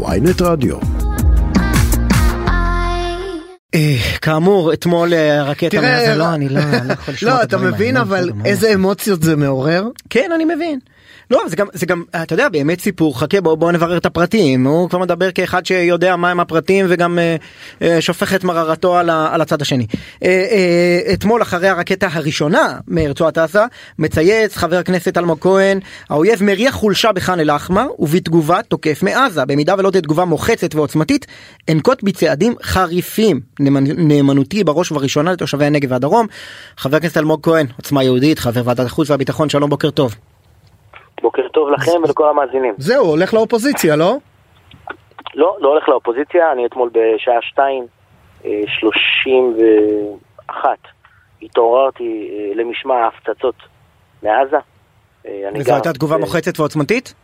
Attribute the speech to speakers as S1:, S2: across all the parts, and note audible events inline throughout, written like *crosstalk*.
S1: ויינט רדיו.
S2: אה, כאמור, אתמול אה, הרקטה מעזה, לא, אני לא לא יכול לשמוע
S3: לא,
S2: את
S3: אתה
S2: הדברים
S3: מבין
S2: האלה,
S3: אבל
S2: לא, לא,
S3: איזה אמוציות זה מעורר?
S2: כן, אני מבין. לא, זה גם, זה גם, אתה יודע, באמת סיפור, חכה בוא, בוא נברר את הפרטים, הוא כבר מדבר כאחד שיודע מהם הפרטים וגם אה, אה, שופך את מררתו על, ה, על הצד השני. אה, אה, אתמול אחרי הרקטה הראשונה מרצועת עזה, מצייץ חבר הכנסת אלמוג כהן, האויב מריח חולשה בח'אן אל-אחמר ובתגובה תוקף מעזה, במידה ולא תהיה תגובה מוחצת ועוצמתית, אנקוט בצעדים חריפים, נאמנ, נאמנותי בראש ובראשונה לתושבי הנגב והדרום. חבר הכנסת אלמוג כהן, עוצמה יהודית, חבר ועדת החוץ והביטחון, שלום, בוקר טוב.
S4: בוקר טוב לכם ולכל המאזינים.
S3: זהו, הולך לאופוזיציה, לא?
S4: לא, לא הולך לאופוזיציה, אני אתמול בשעה שתיים, אה, שלושים ואחת, התעוררתי אה, למשמע ההפצצות מעזה. אה,
S2: וזו הייתה תגובה מוחצת ועוצמתית?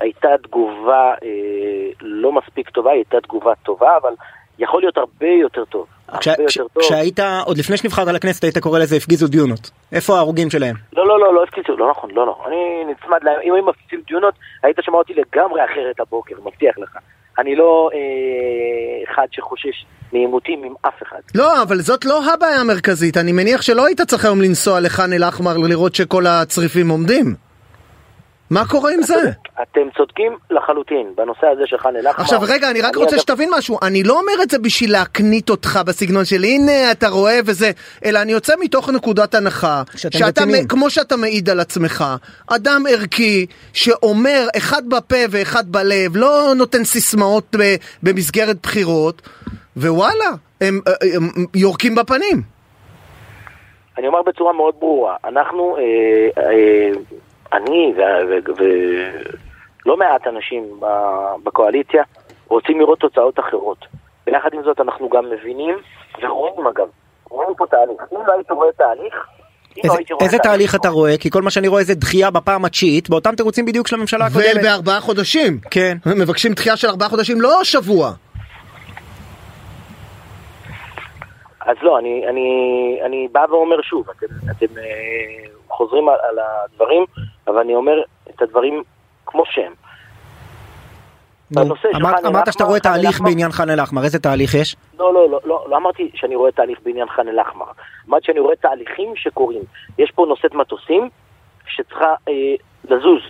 S4: הייתה תגובה אה, לא מספיק טובה, היא הייתה תגובה טובה, אבל יכול להיות הרבה יותר טוב.
S2: כש-
S4: הרבה
S2: כש-
S4: יותר טוב.
S2: כשהיית, עוד לפני שנבחרת לכנסת היית קורא לזה הפגיזו דיונות. איפה ההרוגים שלהם?
S4: לא, לא, לא, לא הפציצו, לא נכון, לא, לא. אני נצמד להם, אם היו מפציצים דיונות, היית שומע אותי לגמרי אחרת הבוקר, מבטיח לך. אני לא אה, אחד שחושש מעימותים עם אף אחד.
S3: לא, אבל זאת לא הבעיה המרכזית. אני מניח שלא היית צריך היום לנסוע לח'אן אל-אחמר לראות שכל הצריפים עומדים. מה קורה עם זה?
S4: אתם צודקים לחלוטין בנושא הזה של ח'אן אל-אחמר.
S3: עכשיו רגע, אני רק רוצה שתבין משהו, אני לא אומר את זה בשביל להקנית אותך בסגנון של הנה אתה רואה וזה, אלא אני יוצא מתוך נקודת הנחה,
S2: שאתם
S3: שאתה, כמו שאתה מעיד על עצמך, אדם ערכי שאומר אחד בפה ואחד בלב, לא נותן סיסמאות במסגרת בחירות, ווואלה, הם, הם, הם יורקים בפנים.
S4: אני אומר בצורה מאוד ברורה, אנחנו, אה, אה, אני ולא מעט אנשים ב- בקואליציה רוצים לראות תוצאות אחרות. ויחד עם זאת אנחנו גם מבינים ורואים אגב, רואים פה תהליך. אם לא הייתי רואה תהליך, אם לא
S2: איזה,
S4: הייתי רואה
S2: איזה תהליך אתה רואה? כי כל מה שאני רואה זה דחייה בפעם התשיעית, באותם תירוצים בדיוק של הממשלה הקודמת.
S3: ובארבעה חודשים.
S2: כן.
S3: מבקשים דחייה של ארבעה חודשים, לא שבוע.
S4: אז לא, אני, אני, אני בא ואומר שוב, אתם, אתם אה, חוזרים על, על הדברים, אבל אני אומר את הדברים כמו שהם.
S2: אמרת, שאתה רואה תהליך בעניין ח'אן אל-אחמר, איזה תהליך יש?
S4: לא, לא, לא, לא, לא אמרתי שאני רואה תהליך בעניין ח'אן אל-אחמר. אמרתי שאני רואה תהליכים שקורים. יש פה נושאת מטוסים שצריכה אה, לזוז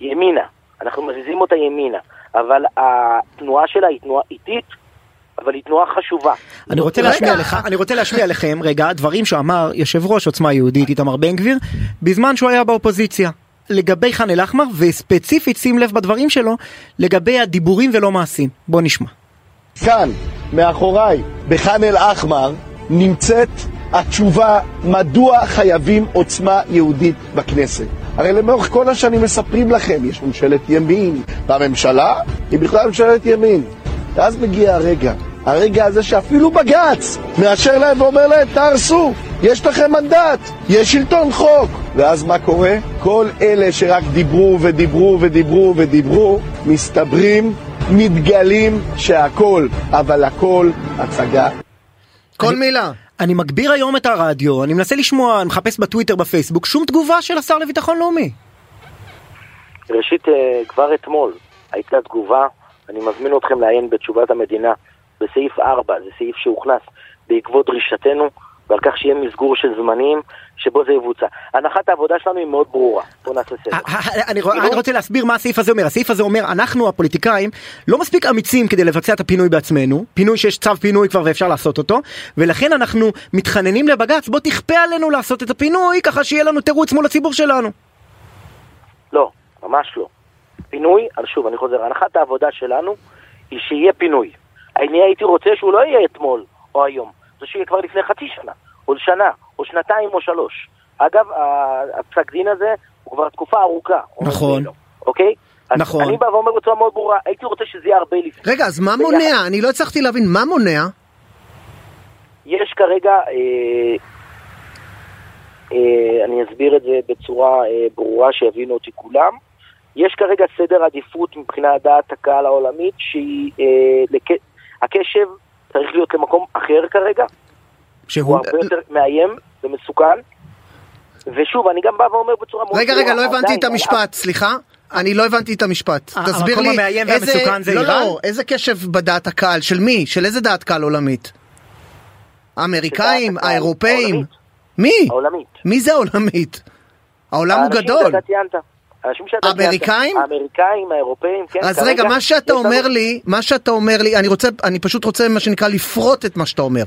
S4: ימינה. אנחנו מזיזים אותה ימינה. אבל התנועה שלה היא תנועה איטית, אבל היא תנועה חשובה.
S2: אני רוצה. להשמיע לך, אני רוצה להשמיע לכם רגע דברים שאמר יושב ראש עוצמה יהודית איתמר בן גביר בזמן שהוא היה באופוזיציה. לגבי ח'אן אל-אחמר וספציפית שים לב בדברים שלו לגבי הדיבורים ולא מעשים. בוא נשמע.
S5: כאן, מאחוריי, בח'אן אל-אחמר, נמצאת התשובה מדוע חייבים עוצמה יהודית בכנסת. הרי לאורך כל השנים מספרים לכם, יש ממשלת ימין, והממשלה היא בכלל ממשלת ימין. ואז מגיע הרגע, הרגע הזה שאפילו בג"ץ מאשר להם ואומר להם, תהרסו, יש לכם מנדט, יש שלטון חוק. ואז מה קורה? כל אלה שרק דיברו ודיברו ודיברו ודיברו, מסתברים, מתגלים שהכל, אבל הכל הצגה.
S3: כל
S2: אני-
S3: מילה.
S2: אני מגביר היום את הרדיו, אני מנסה לשמוע, אני מחפש בטוויטר, בפייסבוק, שום תגובה של השר לביטחון לאומי.
S4: ראשית, אה, כבר אתמול הייתה תגובה, אני מזמין אתכם לעיין בתשובת המדינה בסעיף 4, זה סעיף שהוכנס בעקבות דרישתנו, ועל כך שיהיה מסגור של זמנים שבו זה יבוצע. הנחת העבודה שלנו היא מאוד ברורה, בואו נעשה סדר.
S2: אני רוא- אני רוצה להסביר מה הסעיף הזה אומר. הסעיף הזה אומר, אנחנו הפוליטיקאים לא מספיק אמיצים כדי לבצע את הפינוי בעצמנו, פינוי שיש צו פינוי כבר ואפשר לעשות אותו, ולכן אנחנו מתחננים לבג"ץ, בוא תכפה עלינו לעשות את הפינוי, ככה שיהיה לנו תירוץ מול הציבור שלנו.
S4: לא, ממש לא. פינוי, אז שוב, אני חוזר, הנחת העבודה שלנו היא שיהיה פינוי. אני הייתי רוצה שהוא לא יהיה אתמול או היום, זה שיהיה כבר לפני חצי שנה, או שנה, או שנתיים או שלוש. אגב, הפסק דין הזה הוא כבר תקופה ארוכה.
S2: נכון.
S4: בעינו, אוקיי?
S2: נכון.
S4: אני בא ואומר בצורה מאוד ברורה, הייתי רוצה שזה יהיה הרבה לפני.
S3: רגע, אז מה
S4: ביחד.
S3: מונע? אני לא הצלחתי להבין, מה מונע?
S4: יש כרגע, אה, אה, אני אסביר את זה בצורה אה, ברורה שיבינו אותי כולם. יש כרגע סדר עדיפות מבחינת דעת הקהל העולמית שהיא, אה, לק... הקשב צריך להיות למקום אחר כרגע, הוא
S2: שהוא...
S4: הרבה יותר מאיים ומסוכן. ושוב, אני גם בא ואומר בצורה מאוד
S3: רגע, רגע, לא הבנתי
S4: עדיין,
S3: את המשפט, סליחה. אני לא הבנתי את המשפט.
S2: ה-
S3: תסביר לי איזה... לא? לא, איזה קשב בדעת הקהל? של מי? של איזה דעת קהל עולמית? האמריקאים? האירופאים?
S4: העולמית.
S3: מי?
S4: העולמית.
S3: מי זה העולמית? העולם הוא
S4: האנשים
S3: גדול.
S4: שאתה ציינת. אנשים שאתה.
S3: האמריקאים?
S4: האמריקאים, האירופאים, כן.
S3: אז רגע, מה שאתה
S4: לנו-
S3: אומר לי, מה שאתה אומר לי, אני רוצה, אני פשוט רוצה מה שנקרא לפרוט את מה שאתה אומר.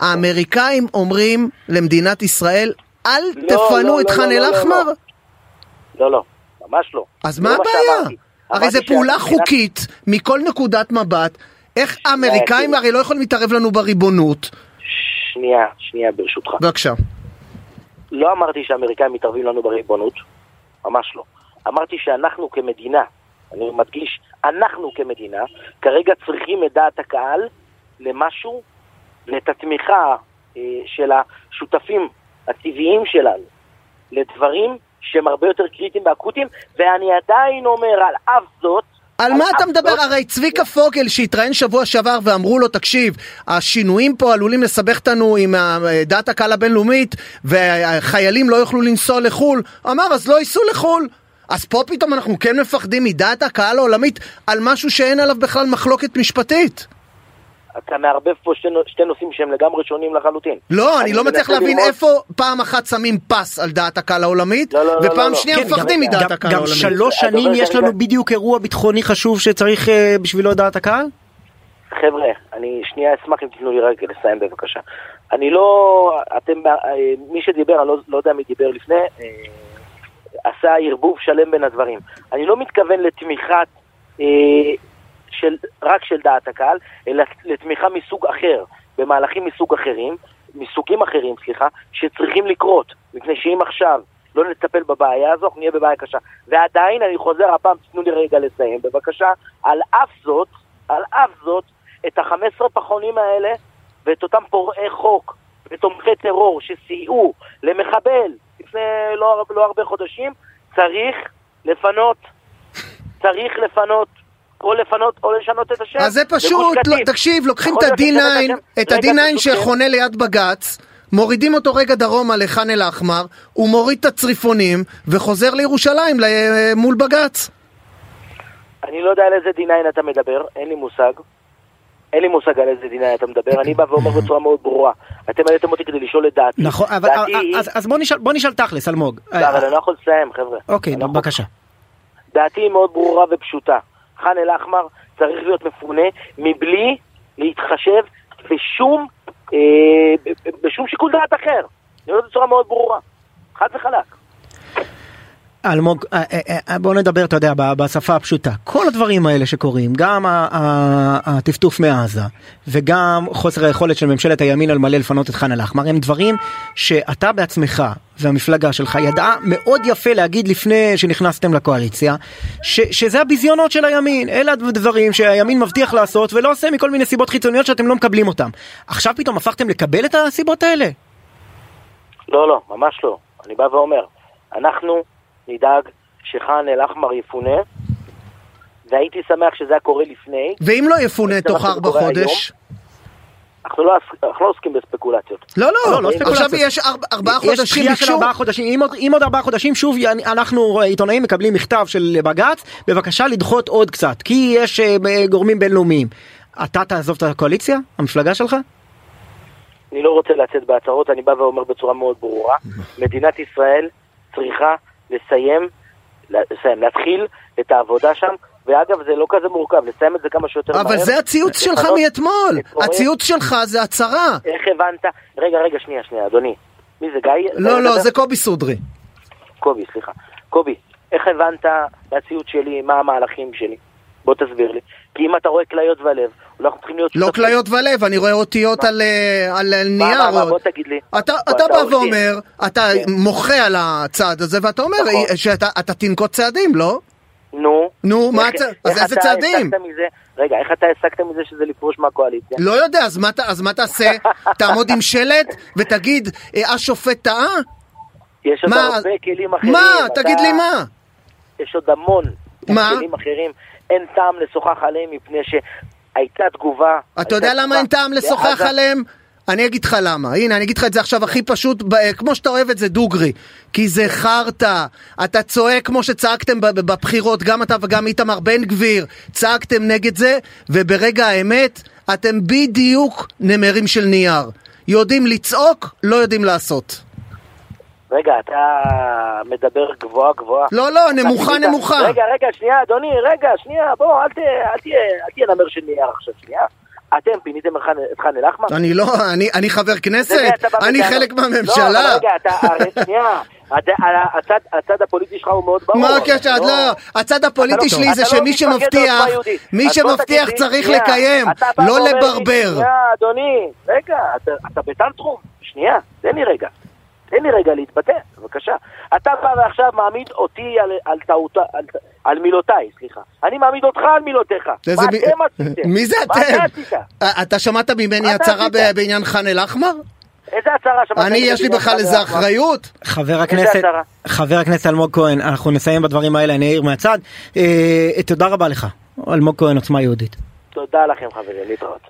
S3: האמריקאים אומרים למדינת ישראל, אל
S4: לא,
S3: תפנו
S4: לא,
S3: את
S4: לא,
S3: ח'אן
S4: לא, לא,
S3: אל-אחמר.
S4: לא. לא, לא, ממש לא.
S3: אז מה הבעיה? הרי זו פעולה חוקית מכל נקודת מבט. איך האמריקאים הרי לא יכולים להתערב לנו בריבונות?
S4: שנייה, שנייה ברשותך.
S3: בבקשה.
S4: לא אמרתי שהאמריקאים מתערבים לנו בריבונות, ממש לא. אמרתי שאנחנו כמדינה, אני מדגיש, אנחנו כמדינה, כרגע צריכים את דעת הקהל למשהו, ואת התמיכה אה, של השותפים הטבעיים שלנו, לדברים שהם הרבה יותר קריטיים ואקוטיים, ואני עדיין אומר, על אף זאת,
S3: על מה אתה מדבר? הרי צביקה פוגל שהתראיין שבוע שעבר ואמרו לו, תקשיב, השינויים פה עלולים לסבך אותנו עם דעת הקהל הבינלאומית והחיילים לא יוכלו לנסוע לחו"ל, אמר אז לא ייסעו לחו"ל. אז פה פתאום אנחנו כן מפחדים מדעת הקהל העולמית על משהו שאין עליו בכלל מחלוקת משפטית.
S4: אתה מערבב פה שתי, נו- שתי נושאים שהם לגמרי שונים לחלוטין.
S3: לא, אני לא מצליח
S4: מנסה
S3: להבין
S4: לראות-
S3: איפה פעם אחת שמים פס על דעת הקהל העולמית,
S4: לא, לא, לא,
S3: ופעם
S4: לא,
S3: שנייה
S2: כן,
S3: מפחדים
S2: גם-
S3: מדעת
S2: גם-
S3: הקהל
S2: גם
S3: העולמית.
S2: שלוש
S4: אתה
S2: שנים יש לנו בדיוק אירוע ביטחוני חשוב שצריך אה, בשבילו דעת הקהל?
S4: חבר'ה, אני שנייה אשמח אם תיתנו לי רגע לסיים בבקשה. אני לא... אתם... אה, מי שדיבר, אני לא, לא יודע מי דיבר לפני, אה, עשה ערבוב שלם בין הדברים. אני לא מתכוון לתמיכת... אה, של, רק של דעת הקהל, אלא לתמיכה מסוג אחר, במהלכים מסוג אחרים, מסוגים אחרים, סליחה, שצריכים לקרות. מפני שאם עכשיו לא נטפל בבעיה הזו, אנחנו נהיה בבעיה קשה. ועדיין, אני חוזר הפעם, תנו לי רגע לסיים, בבקשה. על אף זאת, על אף זאת, את ה-15 פחונים האלה, ואת אותם פורעי חוק ותומכי טרור שסייעו למחבל לפני לא, לא הרבה חודשים, צריך לפנות. צריך לפנות. או לפנות או לשנות את השם.
S3: אז זה פשוט, לא. תקשיב, לוקחים את
S4: להיות לשנות
S3: ה-D9,
S4: השם.
S3: את
S4: רגע,
S3: ה-D9
S4: תקשיב.
S3: שחונה ליד בג"ץ, מורידים אותו רגע דרומה לח'אן אל-אחמר, הוא מוריד את הצריפונים וחוזר לירושלים מול בג"ץ.
S4: אני לא יודע על איזה D9 אתה מדבר, אין לי מושג. אין לי מושג על איזה D9 אתה מדבר, אני בא ואומר בצורה מאוד ברורה. אתם העליתם אותי כדי לשאול את דעתי.
S2: נכון, אבל. אז בוא נשאל- תכלס, אלמוג.
S4: לא, אבל אני לא יכול לסיים, חבר'ה.
S2: אוקיי,
S4: לא.
S2: בבקשה.
S4: דעתי היא מאוד ברורה ופשוטה. ח'אן אל-אחמר צריך להיות מפונה מבלי להתחשב בשום, אה, בשום שיקול דעת אחר. אני אומר את זה בצורה מאוד ברורה. חד וחלק.
S2: אלמוג, אה, אה, אה, בוא נדבר, אתה יודע, בשפה הפשוטה. כל הדברים האלה שקורים, גם הטפטוף מעזה, וגם חוסר היכולת של ממשלת הימין על מלא לפנות את ח'אן אל-אחמר, הם דברים שאתה בעצמך והמפלגה שלך ידעה מאוד יפה להגיד לפני שנכנסתם לקואליציה, ש- שזה הביזיונות של הימין. אלה הדברים שהימין מבטיח לעשות ולא עושה מכל מיני סיבות חיצוניות שאתם לא מקבלים אותם. עכשיו פתאום הפכתם לקבל את הסיבות האלה?
S4: לא, לא, ממש לא. אני בא ואומר, אנחנו נדאג שח'אן אל-אחמר יפונה, והייתי שמח שזה היה קורה לפני.
S3: ואם לא יפונה תוך ארבע חודש?
S4: אנחנו לא, אנחנו לא עוסקים בספקולציות.
S3: לא,
S2: לא,
S3: לא,
S2: לא
S3: עכשיו
S2: ספקולציות.
S3: יש ארבע- ארבעה
S2: יש
S3: חודשים
S2: דחייה של
S3: ביקשו.
S2: ארבעה חודשים, אם עוד, אם עוד ארבעה חודשים שוב אנחנו עיתונאים מקבלים מכתב של בג"ץ, בבקשה לדחות עוד קצת, כי יש אה, גורמים בינלאומיים. אתה תעזוב את הקואליציה? המפלגה שלך?
S4: אני לא רוצה לצאת בהצהרות, אני בא ואומר בצורה מאוד ברורה, מדינת ישראל צריכה לסיים, לסיים, להתחיל את העבודה שם, ואגב זה לא כזה מורכב, לסיים את זה כמה שיותר מהר.
S3: אבל זה הציוץ שלך מאתמול. הציוץ שלך זה הצהרה.
S4: איך הבנת? רגע, רגע, שנייה, שנייה, אדוני. מי זה, גיא?
S3: לא, לא? זה קובי סודרי.
S4: קובי, סליחה. קובי, איך הבנת מהציוץ שלי מה המהלכים שלי? בוא תסביר לי. כי אם אתה רואה כליות ולב, אנחנו צריכים להיות
S3: לא. כליות ולב, אני רואה אותיות על אה, על נייר.
S4: מה, מה,
S3: עוד.
S4: בוא תגיד לי.
S3: אתה בא. ואומר, אתה
S4: כן.
S3: מוחה על הצעד הזה, ואתה אומר
S4: נכון.
S3: אה, שאתה אתה תנקוט צעדים, לא?
S4: נו.
S3: נו, מה
S4: איך-
S3: הצ- אז איזה צעדים?
S4: רגע, איך אתה הסקת מזה שזה לפרוש מהקואליציה?
S3: לא יודע, אז מה תעשה? *laughs* תעמוד עם שלט ותגיד, אה, השופט טעה?
S4: יש עוד? הרבה כלים אחרים.
S3: מה? תגיד לי מה?
S4: יש עוד המון
S3: מה?
S4: כלים אחרים. אין טעם לשוחח עליהם מפני שהייתה תגובה.
S3: אתה יודע למה אין טעם לשוחח. עליהם? אני אגיד לך למה, הנה אני אגיד לך את זה עכשיו הכי פשוט, כמו שאתה אוהב את זה דוגרי, כי זה חרטא, אתה צועק כמו שצעקתם בבחירות, גם אתה וגם איתמר בן גביר, צעקתם נגד זה, וברגע האמת, אתם בדיוק נמרים של נייר. יודעים לצעוק, לא יודעים לעשות.
S4: רגע, אתה מדבר גבוהה גבוהה.
S3: לא, לא, נמוכה נמוכה.
S4: רגע, רגע, שנייה, אדוני, רגע, שנייה, בוא, אל תהיה, נמר של נייר עכשיו, שנייה. אתם פיניתם את ח'אן- אל-אחמר?
S3: אני לא, אני, אני חבר כנסת, אני? חלק
S4: לא,
S3: מהממשלה.
S4: אבל רגע, אתה, הרי שנייה, הצד, הצד הפוליטי שלך הוא מאוד ברור.
S3: מה הקשר?
S4: לא.
S3: לא, הצד הפוליטי
S4: לא-
S3: שלי זה
S4: לא
S3: שמי שמבטיח. מי שמבטיח צריך לקיים, לא לברבר.
S4: שנייה, אדוני, רגע, אתה, אתה בטנטרום, שנייה, תן לי רגע. תן לי רגע להתבטא, בבקשה. אתה בא ועכשיו מעמיד אותי על, על טעות, על, על מילותיי, סליחה. אני מעמיד אותך על מילותיך. מה אתם עשיתם?
S3: מי זה
S4: מה אתה
S3: אתם?
S4: עשית?
S3: אה, אתה שמעת ממני הצהרה? ב- בעניין ח'אן אל-אחמר?
S4: איזה הצהרה שמעת?
S3: אני, יש לי בכלל איזה? אחריות?
S2: חבר הכנסת? חבר הכנסת אלמוג כהן, אנחנו נסיים בדברים האלה, אני אעיר מהצד. אה, תודה רבה לך, אלמוג כהן, עוצמה יהודית.
S4: תודה לכם חברים, להתראות.